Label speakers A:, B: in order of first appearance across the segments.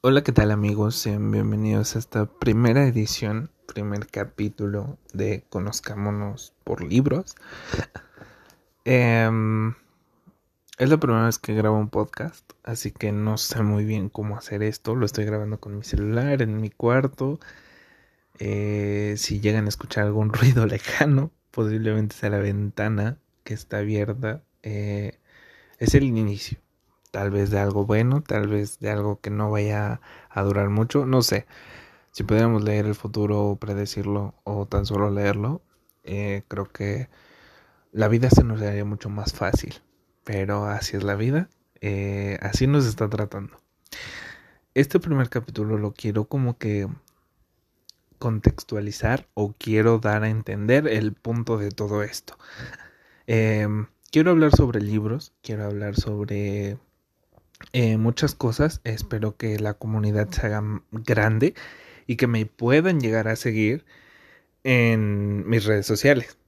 A: Hola, ¿qué tal amigos? Sean bienvenidos a esta primera edición, primer capítulo de Conozcámonos por libros. Em, es la primera vez que grabo un podcast, así que no sé muy bien cómo hacer esto. Lo estoy grabando con mi celular en mi cuarto. Eh, si llegan a escuchar algún ruido lejano, posiblemente sea la ventana que está abierta. Eh, es el inicio tal vez de algo bueno, tal vez de algo que no vaya a durar mucho, no sé. Si pudiéramos leer el futuro o predecirlo o tan solo leerlo, eh, creo que la vida se nos haría mucho más fácil. Pero así es la vida, eh, así nos está tratando. Este primer capítulo lo quiero como que contextualizar o quiero dar a entender el punto de todo esto. Em, quiero hablar sobre libros, quiero hablar sobre eh, muchas cosas. Espero que la comunidad se haga grande y que me puedan llegar a seguir en mis redes sociales.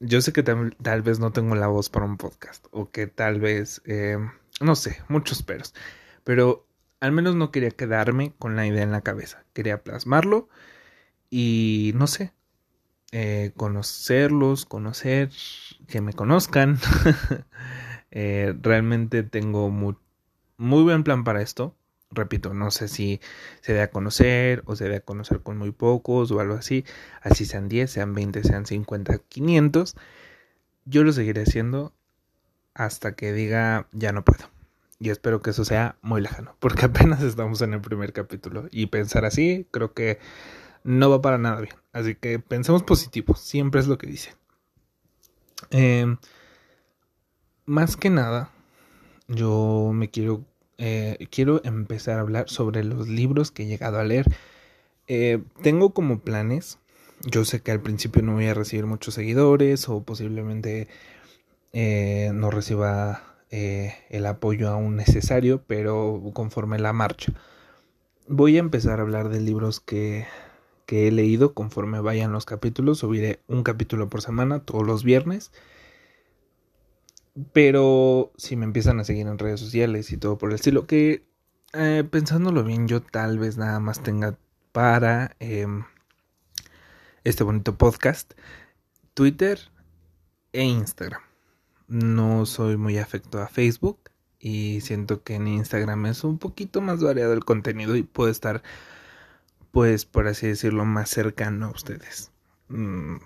A: Yo sé que tal, vez no tengo la voz para un podcast o que tal vez, eh, no sé, muchos peros. Pero al menos no quería quedarme con la idea en la cabeza. Quería plasmarlo y no sé, eh, conocerlos, conocer, que me conozcan. realmente tengo mucho muy buen plan para esto. Repito, no sé si se debe a conocer o se debe a conocer con muy pocos o algo así. Así sean 10, sean 20, sean 50, 500. Yo lo seguiré haciendo hasta que diga ya no puedo. Y espero que eso sea muy lejano, porque apenas estamos en el primer capítulo. Y pensar así creo que no va para nada bien. Así que pensemos positivo, siempre es lo que dice. Em, más que nada, yo me quiero eh, quiero empezar a hablar sobre los libros que he llegado a leer. Eh, tengo como planes, yo sé que al principio no voy a recibir muchos seguidores o posiblemente eh, no reciba el apoyo aún necesario, pero conforme la marcha. Voy a empezar a hablar de libros que he leído conforme vayan los capítulos. Subiré un capítulo por semana todos los viernes. Pero si me empiezan a seguir en redes sociales y todo por el estilo, que eh, pensándolo bien, yo tal vez nada más tenga para em, este bonito podcast Twitter e Instagram. No soy muy afecto a Facebook y siento que en Instagram es un poquito más variado el contenido y puedo estar, pues, por así decirlo, más cercano a ustedes. Mm,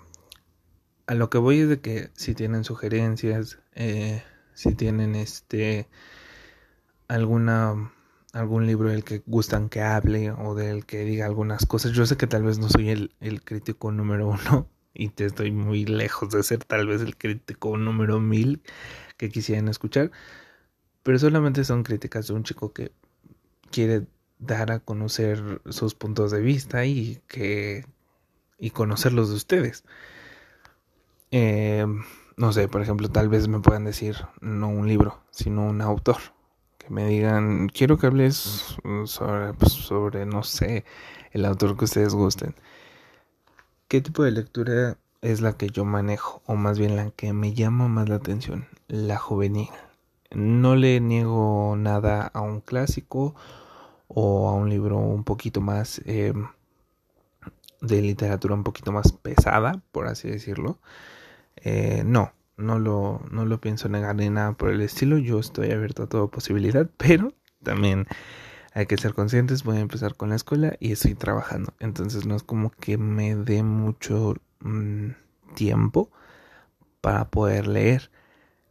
A: a lo que voy es de que si tienen sugerencias, eh, si tienen este alguna algún libro del que gustan que hable o del que diga algunas cosas. Yo sé que tal vez no soy el, el crítico número uno y te estoy muy lejos de ser tal vez el crítico número mil que quisieran escuchar, pero solamente son críticas de un chico que quiere dar a conocer sus puntos de vista y que y conocerlos de ustedes. Eh, no sé, por ejemplo, tal vez me puedan decir no un libro, sino un autor. Que me digan, quiero que hables sobre, pues, sobre, no sé, el autor que ustedes gusten. ¿Qué tipo de lectura es la que yo manejo? O más bien la que me llama más la atención, la juvenil. No le niego nada a un clásico o a un libro un poquito más eh, de literatura un poquito más pesada, por así decirlo. Eh, no, no lo, no lo pienso negar ni nada por el estilo. Yo estoy abierto a toda posibilidad, pero también hay que ser conscientes. Voy a empezar con la escuela y estoy trabajando. Entonces no es como que me dé mucho mm, tiempo para poder leer.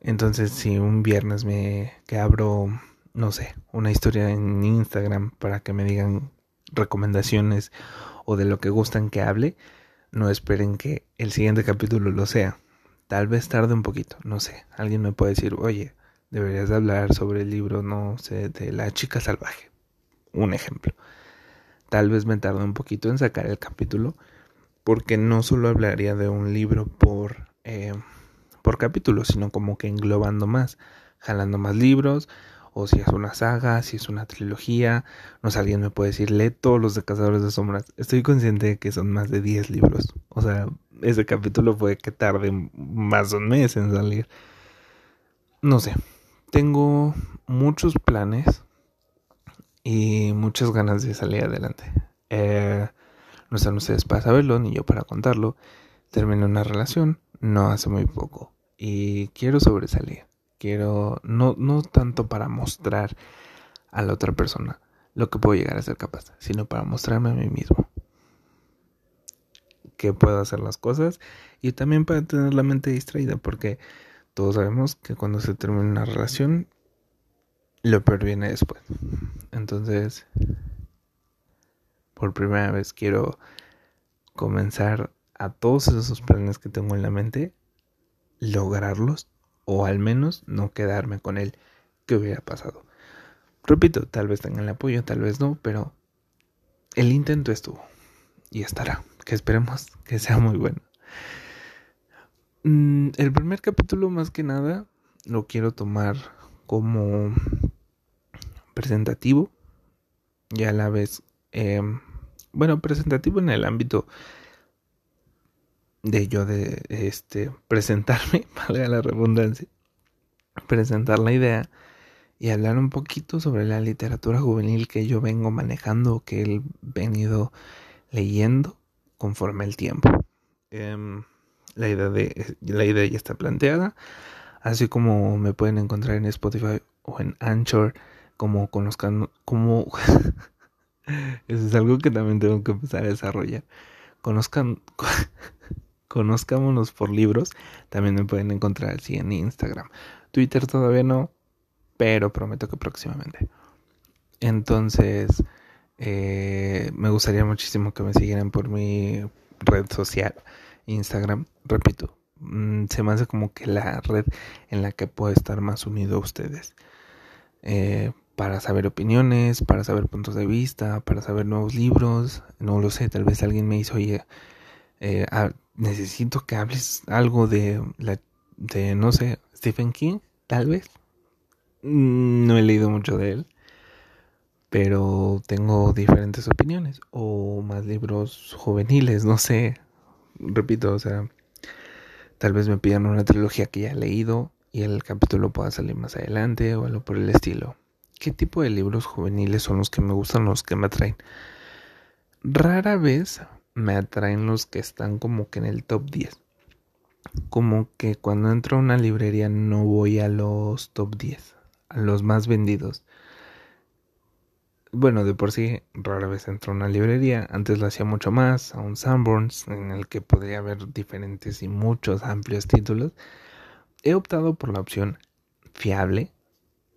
A: Entonces si un viernes me que abro, no sé, una historia en Instagram para que me digan recomendaciones o de lo que gustan que hable, no esperen que el siguiente capítulo lo sea Tal vez tarde un poquito, no sé. Alguien me puede decir, oye, deberías hablar sobre el libro, no sé, de la chica salvaje. Un ejemplo. Tal vez me tarde un poquito en sacar el capítulo, porque no solo hablaría de un libro por, eh, por capítulo, sino como que englobando más, jalando más libros, o si es una saga, si es una trilogía, no sé, alguien me puede decir, lee todos los de Cazadores de Sombras. Estoy consciente de que son más de 10 libros. O sea, ese capítulo puede que tarde más de un mes en salir. No sé, tengo muchos planes y muchas ganas de salir adelante. Eh, no están ustedes para saberlo, ni yo para contarlo. Terminé una relación no hace muy poco y quiero sobresalir. Quiero, no, no tanto para mostrar a la otra persona lo que puedo llegar a ser capaz, sino para mostrarme a mí mismo que puedo hacer las cosas y también para tener la mente distraída, porque todos sabemos que cuando se termina una relación, lo peor viene después. Entonces, por primera vez quiero comenzar a todos esos planes que tengo en la mente, lograrlos o al menos no quedarme con él que hubiera pasado. Repito, tal vez tengan el apoyo, tal vez no, pero el intento estuvo y estará, que esperemos que sea muy bueno. Mm, el primer capítulo más que nada lo quiero tomar como presentativo y a la vez, em, bueno, presentativo en el ámbito de yo de este presentarme, valga la redundancia, presentar la idea y hablar un poquito sobre la literatura juvenil que yo vengo manejando, que he venido leyendo conforme el tiempo. Em, la, idea de, la idea ya está planteada, así como me pueden encontrar en Spotify o en Anchor, como conozcan, como... Eso es algo que también tengo que empezar a desarrollar. Conozcan... Conozcámonos por libros. También me pueden encontrar así en Instagram. Twitter todavía no, pero prometo que próximamente. Entonces, eh, me gustaría muchísimo que me siguieran por mi red social, Instagram. Repito, mm, se me hace como que la red en la que puedo estar más unido a ustedes. Eh, para saber opiniones, para saber puntos de vista, para saber nuevos libros. No lo sé, tal vez alguien me hizo, oye, eh, ah, necesito que hables algo de, la, de, no sé, Stephen King, tal vez. Mm, no he leído mucho de él, pero tengo diferentes opiniones o más libros juveniles, no sé. Repito, o sea, tal vez me pidan una trilogía que ya he leído y el capítulo pueda salir más adelante o algo por el estilo. ¿Qué tipo de libros juveniles son los que me gustan, los que me atraen? Rara vez me atraen los que están como que en el top 10. Como que cuando entro a una librería no voy a los top 10, a los más vendidos. Bueno, de por sí rara vez entro a una librería, antes lo hacía mucho más, a un Sanborns en el que podría haber diferentes y muchos amplios títulos. He optado por la opción fiable,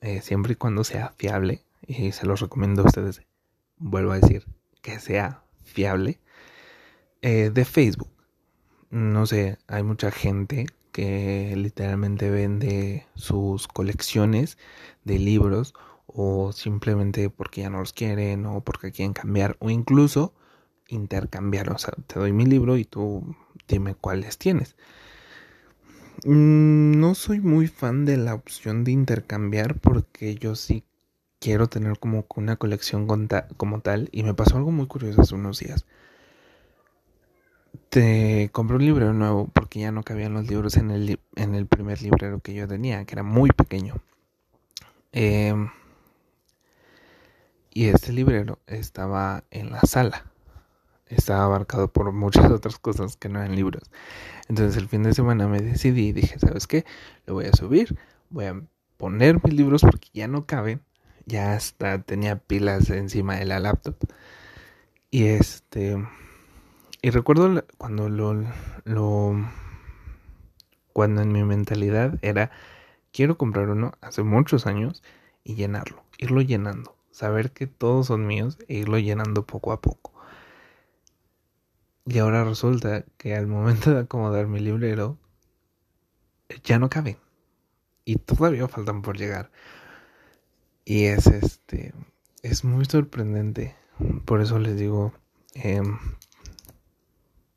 A: eh, siempre y cuando sea fiable, y se los recomiendo a ustedes, vuelvo a decir, que sea fiable eh, de Facebook. No sé, hay mucha gente que literalmente vende sus colecciones de libros o simplemente porque ya no los quieren o porque quieren cambiar o incluso intercambiar. O sea, te doy mi libro y tú dime cuáles tienes. Mm, no soy muy fan de la opción de intercambiar porque yo sí quiero tener como una colección como tal y me pasó algo muy curioso hace unos días te compré un libro nuevo porque ya no cabían los libros en el, en el primer librero que yo tenía, que era muy pequeño. Em, y este librero estaba en la sala. Estaba abarcado por muchas otras cosas que no eran libros. Entonces el fin de semana me decidí y dije, ¿sabes qué? Lo voy a subir, voy a poner mis libros porque ya no caben. Ya hasta tenía pilas encima de la laptop. Y este y recuerdo cuando lo, lo, cuando en mi mentalidad era quiero comprar uno hace muchos años y llenarlo, irlo llenando, saber que todos son míos e irlo llenando poco a poco. Y ahora resulta que al momento de acomodar mi librero ya no caben y todavía faltan por llegar. Y es este es muy sorprendente. Por eso les digo, eh,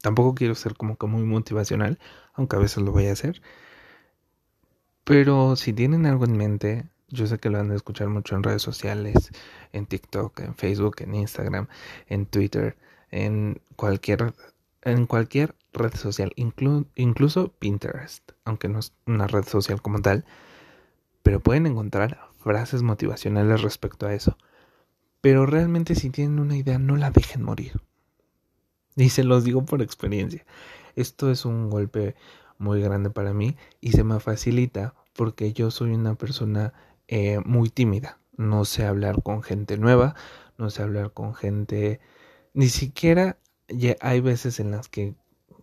A: Tampoco quiero ser como que muy motivacional, aunque a veces lo voy a hacer. Pero si tienen algo en mente, yo sé que lo van a escuchar mucho en redes sociales, en TikTok, en Facebook, en Instagram, en Twitter, en cualquier, en cualquier red social, incluso Pinterest, aunque no es una red social como tal, pero pueden encontrar frases motivacionales respecto a eso. Pero realmente si tienen una idea, no la dejen morir. Y se los digo por experiencia. Esto es un golpe muy grande para mí y se me facilita porque yo soy una persona eh, muy tímida. No sé hablar con gente nueva, no sé hablar con gente, ni siquiera hay veces en las que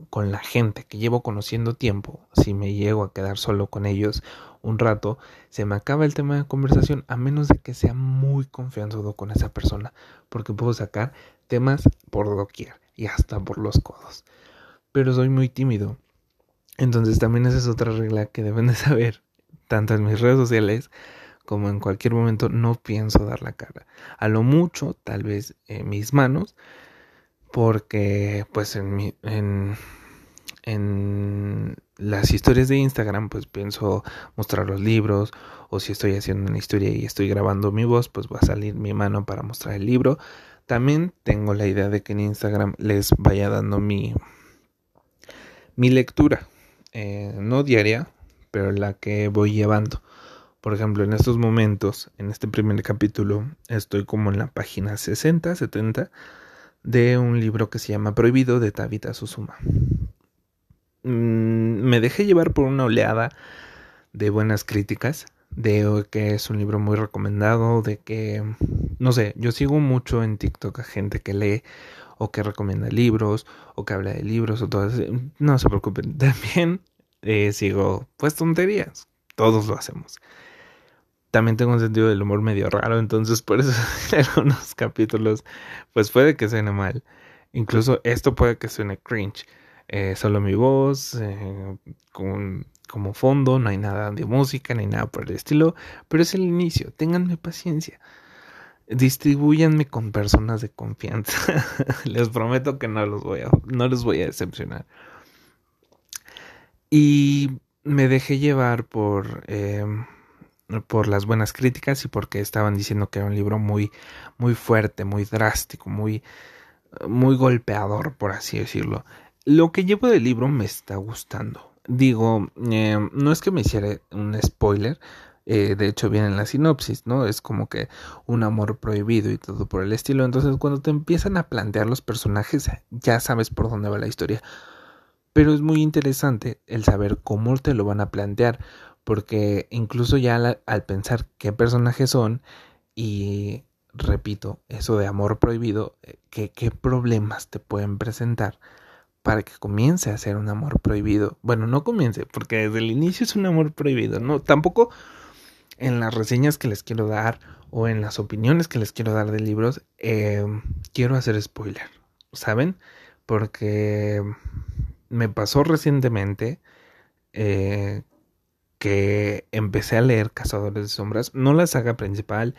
A: con la gente que llevo conociendo tiempo, si me llego a quedar solo con ellos un rato, se me acaba el tema de conversación a menos de que sea muy confianzudo con esa persona, porque puedo sacar temas por doquier y hasta por los codos. Pero soy muy tímido. Entonces también esa es otra regla que deben de saber, tanto en mis redes sociales como en cualquier momento no pienso dar la cara. A lo mucho, tal vez en mis manos, porque pues en, mi, en las historias de Instagram pues pienso mostrar los libros o si estoy haciendo una historia y estoy grabando mi voz pues va a salir mi mano para mostrar el libro. También tengo la idea de que en Instagram les vaya dando mi, mi lectura, eh, no diaria, pero la que voy llevando. Por ejemplo, en estos momentos, en este primer capítulo, estoy como en la página 60, 70 de un libro que se llama Prohibido de Tabitha Susuma. Mm, me dejé llevar por una oleada de buenas críticas, de que es un libro muy recomendado, de que, no sé, yo sigo mucho en TikTok a gente que lee o que recomienda libros o que habla de libros o todo eso. No se preocupen, también eh, sigo pues tonterías, todos lo hacemos también tengo un sentido del humor medio raro, entonces por eso en algunos capítulos pues puede que suene mal. Incluso esto puede que suene cringe. Eh, solo mi voz, eh, con, como fondo, no hay nada de música, ni nada por el estilo, pero es el inicio, ténganme paciencia. Distribúyanme con personas de confianza. les prometo que no los voy a, no voy a decepcionar. Y me dejé llevar por eh, por las buenas críticas y porque estaban diciendo que era un libro muy muy fuerte, muy drástico, muy muy golpeador, por así decirlo. Lo que llevo del libro me está gustando. Digo, eh, no es que me hiciera un spoiler, eh, de hecho viene en la sinopsis, ¿no? Es como que un amor prohibido y todo por el estilo. Entonces cuando te empiezan a plantear los personajes, ya sabes por dónde va la historia. Pero es muy interesante el saber cómo te lo van a plantear porque incluso ya al, pensar qué personajes son y repito, eso de amor prohibido, eh, ¿qué, problemas te pueden presentar para que comience a ser un amor prohibido? Bueno, no comience, porque desde el inicio es un amor prohibido, ¿no? Tampoco en las reseñas que les quiero dar o en las opiniones que les quiero dar de libros, eh, quiero hacer spoiler, ¿saben? Porque me pasó recientemente eh, que empecé a leer Cazadores de Sombras, no la saga principal,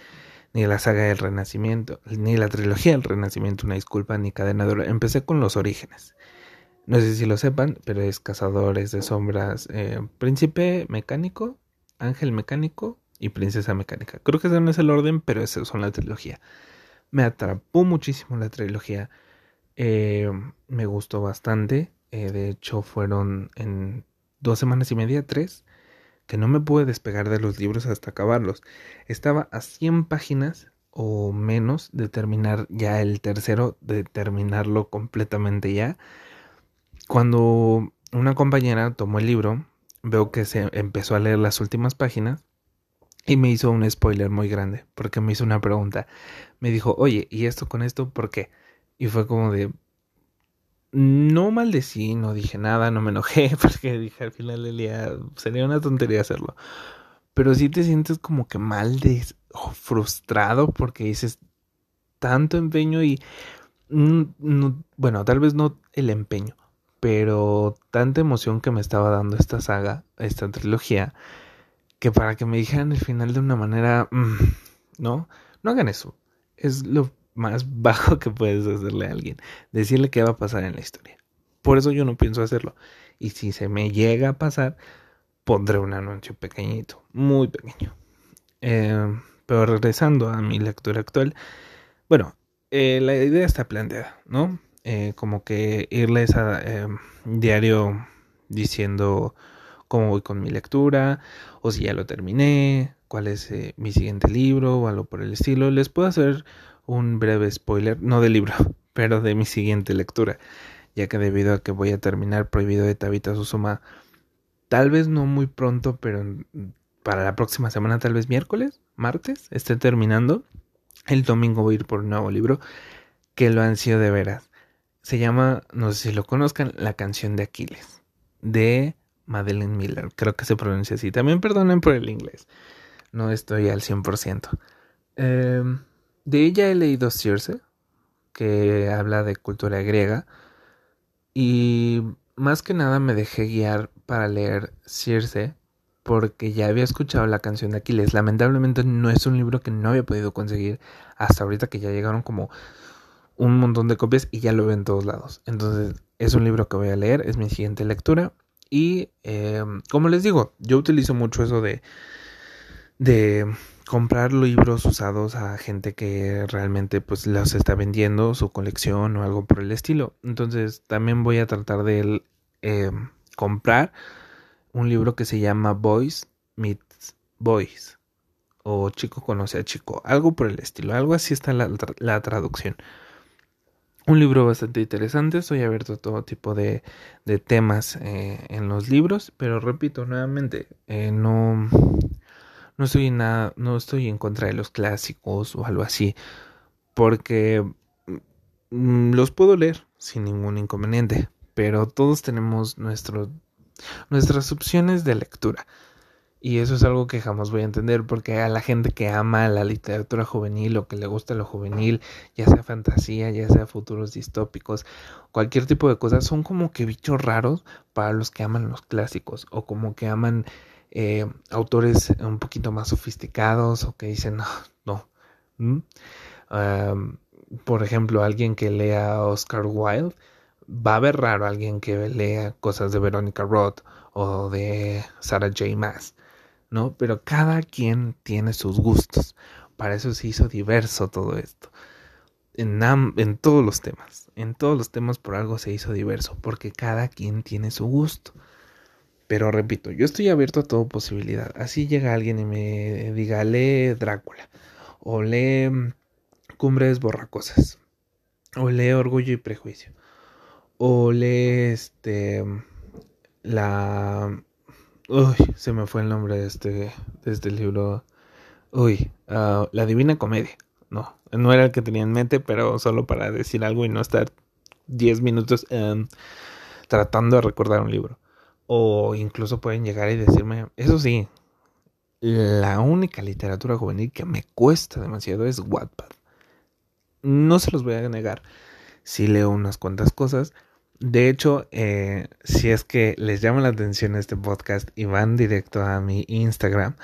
A: ni la saga del Renacimiento, ni la trilogía del Renacimiento, una disculpa, ni Cadena. Empecé con los orígenes. No sé si lo sepan, pero es Cazadores de Sombras, eh, Príncipe Mecánico, Ángel Mecánico y Princesa Mecánica. Creo que ese no es el orden, pero esa son la trilogía. Me atrapó muchísimo la trilogía. Eh, me gustó bastante. Eh, de hecho, fueron en dos semanas y media, tres que no me pude despegar de los libros hasta acabarlos. Estaba a 100 páginas o menos de terminar ya el tercero, de terminarlo completamente ya. Cuando una compañera tomó el libro, veo que se empezó a leer las últimas páginas y me hizo un spoiler muy grande, porque me hizo una pregunta. Me dijo, oye, ¿y esto con esto por qué? Y fue como de, no maldecí, no dije nada, no me enojé, porque dije al final del día sería una tontería hacerlo. Pero sí te sientes como que mal de frustrado porque dices tanto empeño y bueno, tal vez no el empeño, pero tanta emoción que me estaba dando esta saga, esta trilogía, que para que me dijeran el final de una manera, mm, no, no hagan eso. Es lo más bajo que puedes hacerle a alguien. Decirle qué va a pasar en la historia. Por eso yo no pienso hacerlo. Y si se me llega a pasar, pondré un anuncio pequeñito, muy pequeño. Eh, pero regresando a mi lectura actual, bueno, eh, la idea está planteada, ¿no? Eh, como que irles a diario diciendo cómo voy con mi lectura, o si ya lo terminé, cuál es mi siguiente libro, o algo por el estilo. Les puedo hacer un breve spoiler, no del libro, pero de mi siguiente lectura, ya que debido a que voy a terminar Prohibido de Tabita Susuma, tal vez no muy pronto, pero para la próxima semana, tal vez miércoles, martes, esté terminando. El domingo voy a ir por un nuevo libro que lo han sido de veras. Se llama, no sé si lo conozcan, La canción de Aquiles, de Madeleine Miller, creo que se pronuncia así. También perdonen por el inglés, no estoy al 100%. Eh, de ella he leído Circe, que habla de cultura griega, y más que nada me dejé guiar para leer Circe, porque ya había escuchado la canción de Aquiles. Lamentablemente no es un libro que no había podido conseguir hasta ahorita que ya llegaron como un montón de copias y ya lo veo en todos lados. Entonces es un libro que voy a leer, es mi siguiente lectura. Y eh, como les digo, yo utilizo mucho eso de, de comprar libros usados a gente que realmente pues los está vendiendo su colección o algo por el estilo. Entonces también voy a tratar de eh, comprar un libro que se llama Boys Meets Boys o Chico conoce a Chico, algo por el estilo, algo así está la, la traducción. Un libro bastante interesante, estoy abierto a todo tipo de, de temas eh, en los libros, pero repito nuevamente, eh, no, no estoy nada, no estoy en contra de los clásicos o algo así, porque mm, los puedo leer sin ningún inconveniente, pero todos tenemos nuestro, nuestras opciones de lectura. Y eso es algo que jamás voy a entender porque a la gente que ama la literatura juvenil o que le gusta lo juvenil, ya sea fantasía, ya sea futuros distópicos, cualquier tipo de cosas, son como que bichos raros para los que aman los clásicos o como que aman eh, autores un poquito más sofisticados o que dicen, no, no. por ejemplo, alguien que lea Oscar Wilde, va a ver raro alguien que lea cosas de Veronica Roth o de Sarah J. Maas, ¿no? Pero cada quien tiene sus gustos. Para eso se hizo diverso todo esto. En, en todos los temas. En todos los temas por algo se hizo diverso. Porque cada quien tiene su gusto. Pero repito, yo estoy abierto a toda posibilidad. Así llega alguien y me diga, lee Drácula, o lee Cumbres Borracosas, o lee Orgullo y Prejuicio, o lee este, la... Uy, se me fue el nombre de este, de este libro. Uy, ah, La Divina Comedia. No, no era el que tenía en mente, pero solo para decir algo y no estar 10 minutos em, tratando de recordar un libro. O incluso pueden llegar y decirme, eso sí, la única literatura juvenil que me cuesta demasiado es Wattpad. No se los voy a negar. Sí leo unas cuantas cosas. De hecho, eh, si es que les llama la atención este podcast y van directo a mi Instagram,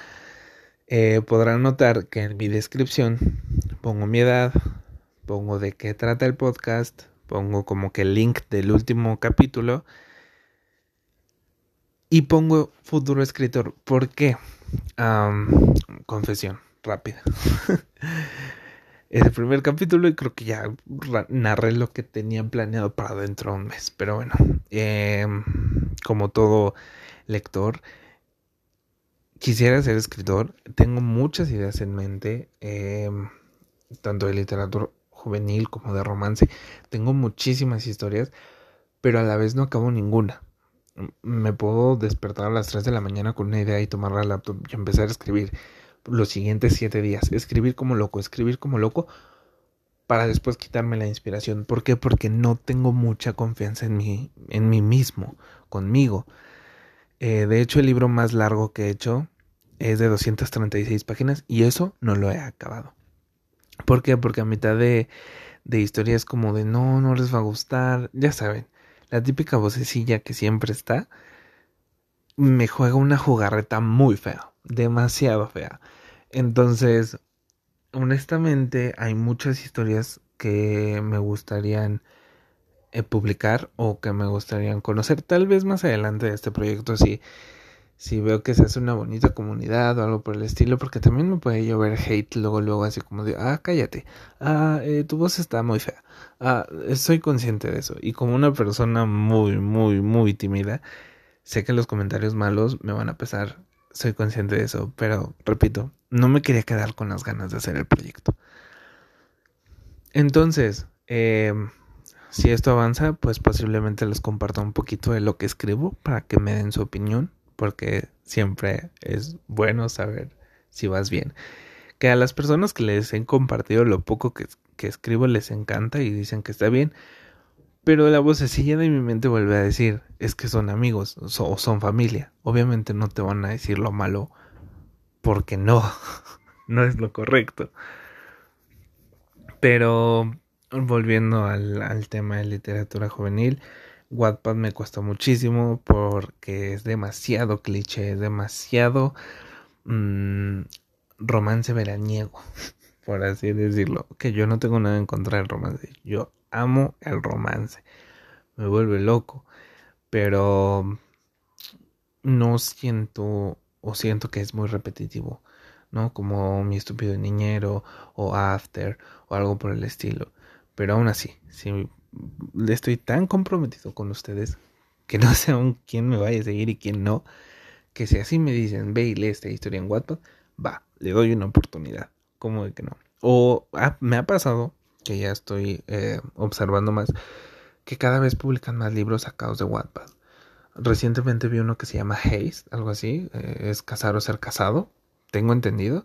A: eh, podrán notar que en mi descripción pongo mi edad, pongo de qué trata el podcast, pongo como que el link del último capítulo y pongo futuro escritor. ¿Por qué? confesión rápida. el primer capítulo y creo que ya narré lo que tenía planeado para dentro de un mes. Pero bueno, em, como todo lector, quisiera ser escritor. Tengo muchas ideas en mente, em, tanto de literatura juvenil como de romance. Tengo muchísimas historias, pero a la vez no acabo ninguna me puedo despertar a las 3 de la mañana con una idea y tomar la laptop y empezar a escribir los siguientes 7 días. Escribir como loco, escribir como loco para después quitarme la inspiración. ¿Por qué? Porque no tengo mucha confianza en mí, en mí mismo, conmigo. Eh, de hecho, el libro más largo que he hecho es de 236 páginas y eso no lo he acabado. ¿Por qué? Porque a mitad de, de historia es como de no, no les va a gustar, ya saben la típica vocecilla que siempre está, me juega una jugarreta muy fea, demasiado fea. Entonces, honestamente, hay muchas historias que me gustarían eh, publicar o que me gustarían conocer. Tal vez más adelante de este proyecto, sí si veo que se hace una bonita comunidad o algo por el estilo, porque también me puede llover hate luego, luego, así como de, ah, cállate, ah, eh, tu voz está muy fea, ah, soy consciente de eso. Y como una persona muy, muy, muy tímida, sé que los comentarios malos me van a pesar, soy consciente de eso, pero repito, no me quería quedar con las ganas de hacer el proyecto. Entonces, em, si esto avanza, pues posiblemente les comparto un poquito de lo que escribo para que me den su opinión, porque siempre es bueno saber si vas bien. Que a las personas que les he compartido lo poco que escribo les encanta y dicen que está bien, pero la vocecilla de mi mente vuelve a decir, es que son amigos o son familia. Obviamente no te van a decir lo malo porque no, no es lo correcto. Pero volviendo al, tema de literatura juvenil, Wattpad me cuesta muchísimo porque es demasiado cliché, es demasiado mm, romance veraniego, por así decirlo. Que yo no tengo nada en contra del romance. Yo amo el romance. Me vuelve loco. Pero no siento o siento que es muy repetitivo, ¿no? Como mi estúpido niñero o After o algo por el estilo. Pero aún así, si estoy tan comprometido con ustedes que no sé aún quién me vaya a seguir y quién no, que si así me dicen, ve y lee esta historia en Wattpad, va, le doy una oportunidad. ¿Cómo de que no? O ah, me ha pasado que ya estoy eh, observando más, que cada vez publican más libros sacados de Wattpad. Recientemente vi uno que se llama Haste, algo así, eh, es casar o ser casado, tengo entendido.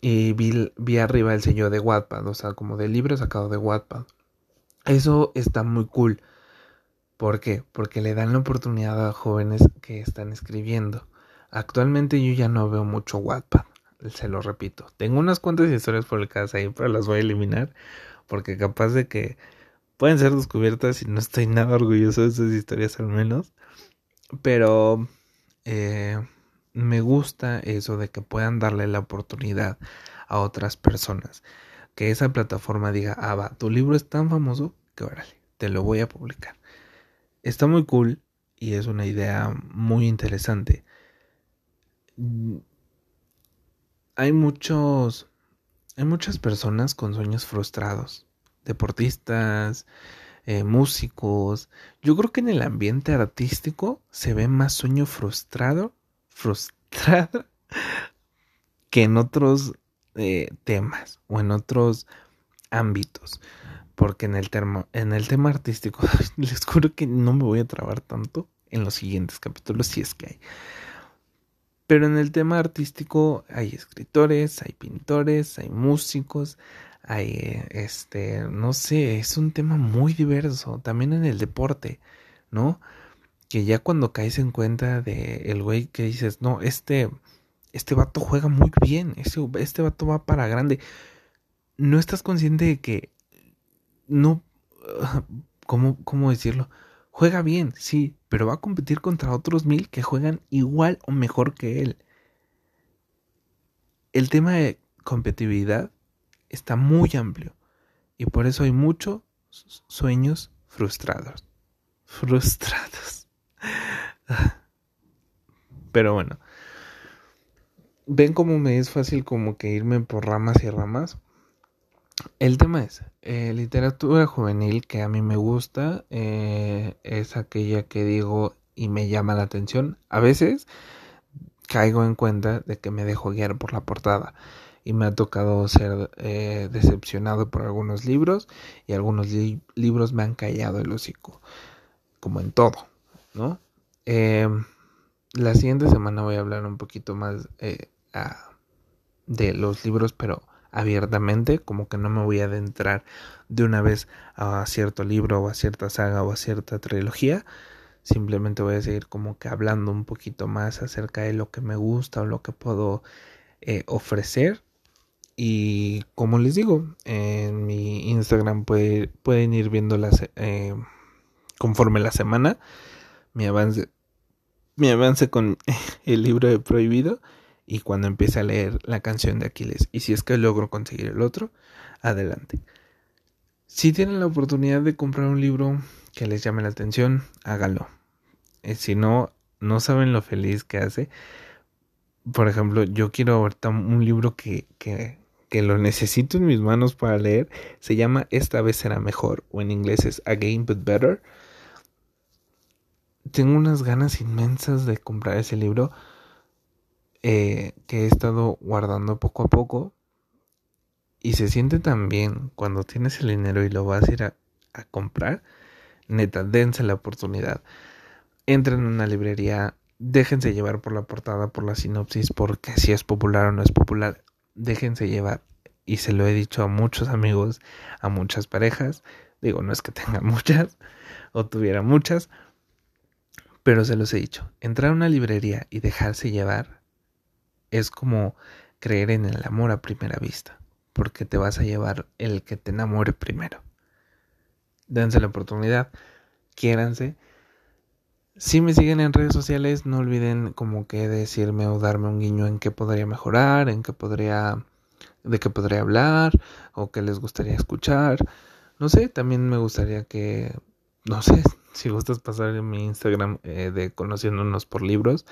A: Y vi, vi arriba el sello de Wattpad, o sea, como de libro sacado de Wattpad. Eso está muy cool. ¿Por qué? Porque le dan la oportunidad a jóvenes que están escribiendo. Actualmente yo ya no veo mucho Wattpad se lo repito. Tengo unas cuantas historias publicadas ahí, pero las voy a eliminar porque capaz de que pueden ser descubiertas y no estoy nada orgulloso de esas historias al menos. Pero eh, me gusta eso de que puedan darle la oportunidad a otras personas. Que esa plataforma diga, ah, va, tu libro es tan famoso que órale, te lo voy a publicar. Está muy cool y es una idea muy interesante hay muchos, hay muchas personas con sueños frustrados, deportistas, eh, músicos. Yo creo que en el ambiente artístico se ve más sueño frustrado, frustrado, que en otros eh, temas o en otros ámbitos. Porque en el, termo, en el tema artístico, les juro que no me voy a trabar tanto en los siguientes capítulos, si es que hay. Pero en el tema artístico hay escritores, hay pintores, hay músicos, hay este, no sé, es un tema muy diverso. También en el deporte, ¿no? Que ya cuando caes en cuenta de el güey que dices, no, este, este vato juega muy bien, este, este vato va para grande. No estás consciente de que no, ¿cómo, cómo decirlo? Juega bien, sí, pero va a competir contra otros mil que juegan igual o mejor que él. El tema de competitividad está muy amplio y por eso hay muchos sueños frustrados. Frustrados. Pero bueno. Ven cómo me es fácil como que irme por ramas y ramas. El tema es, eh, literatura juvenil que a mí me gusta eh, es aquella que digo y me llama la atención. A veces caigo en cuenta de que me dejo guiar por la portada y me ha tocado ser eh, decepcionado por algunos libros y algunos libros me han callado el hocico, como en todo, ¿no? la siguiente semana voy a hablar un poquito más de los libros, pero abiertamente, como que no me voy a adentrar de una vez a cierto libro o a cierta saga o a cierta trilogía. Simplemente voy a seguir como que hablando un poquito más acerca de lo que me gusta o lo que puedo eh, ofrecer. Y como les digo, en mi Instagram pueden ir viendo las, eh, conforme la semana mi avance, mi avance con el libro de prohibido y cuando empiece a leer la canción de Aquiles. Y si es que logro conseguir el otro, adelante. Si tienen la oportunidad de comprar un libro que les llame la atención, hágalo. Eh, si no, no saben lo feliz que hace. Por ejemplo, yo quiero ahorita un libro que, que, que lo necesito en mis manos para leer. Se llama Esta vez será mejor, o en inglés es Again but Better. Tengo unas ganas inmensas de comprar ese libro eh, que he estado guardando poco a poco y se siente tan bien cuando tienes el dinero y lo vas a ir a, comprar, neta, dense la oportunidad. Entren en una librería, déjense llevar por la portada, por la sinopsis, porque si es popular o no es popular, déjense llevar. Y se lo he dicho a muchos amigos, a muchas parejas. Digo, no es que tenga muchas o tuviera muchas, pero se los he dicho. Entrar a una librería y dejarse llevar es como creer en el amor a primera vista, porque te vas a llevar el que te enamore primero. Dense la oportunidad, quiéranse si me siguen en redes sociales, no olviden como que decirme o darme un guiño en qué podría mejorar, en qué podría, de qué podría hablar o qué les gustaría escuchar. No sé, también me gustaría que, no sé, si gustas pasar en mi Instagram eh, de conociéndonos por libros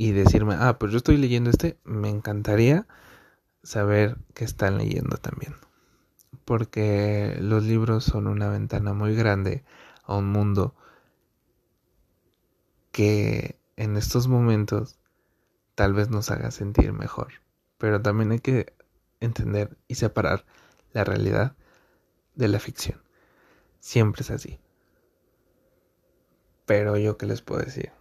A: y decirme, ah, pues yo estoy leyendo este, me encantaría saber que están leyendo también. Porque los libros son una ventana muy grande a un mundo que en estos momentos tal vez nos haga sentir mejor. Pero también hay que entender y separar la realidad de la ficción. Siempre es así. Pero yo qué les puedo decir.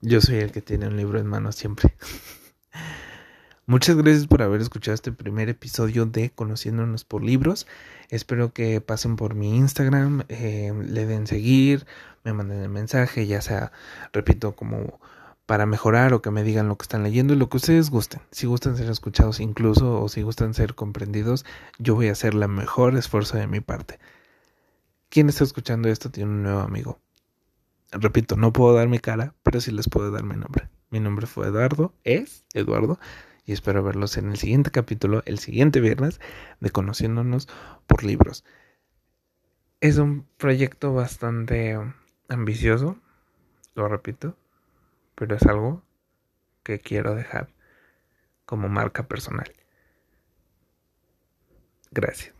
A: Yo soy el que tiene un libro en mano siempre. Muchas gracias por haber escuchado este primer episodio de Conociéndonos por Libros. Espero que pasen por mi Instagram, eh, le den seguir, me manden el mensaje, ya sea, repito, como para mejorar o que me digan lo que están leyendo y lo que ustedes gusten. Si gustan ser escuchados incluso o si gustan ser comprendidos, yo voy a hacer la mejor esfuerzo de mi parte. Quien está escuchando esto tiene un nuevo amigo. Repito, no puedo dar mi cara, pero sí les puedo dar mi nombre. Mi nombre fue Eduardo, es Eduardo, y espero verlos en el siguiente capítulo, el siguiente viernes, de Conociéndonos por Libros. Es un proyecto bastante ambicioso, lo repito, pero es algo que quiero dejar como marca personal. Gracias.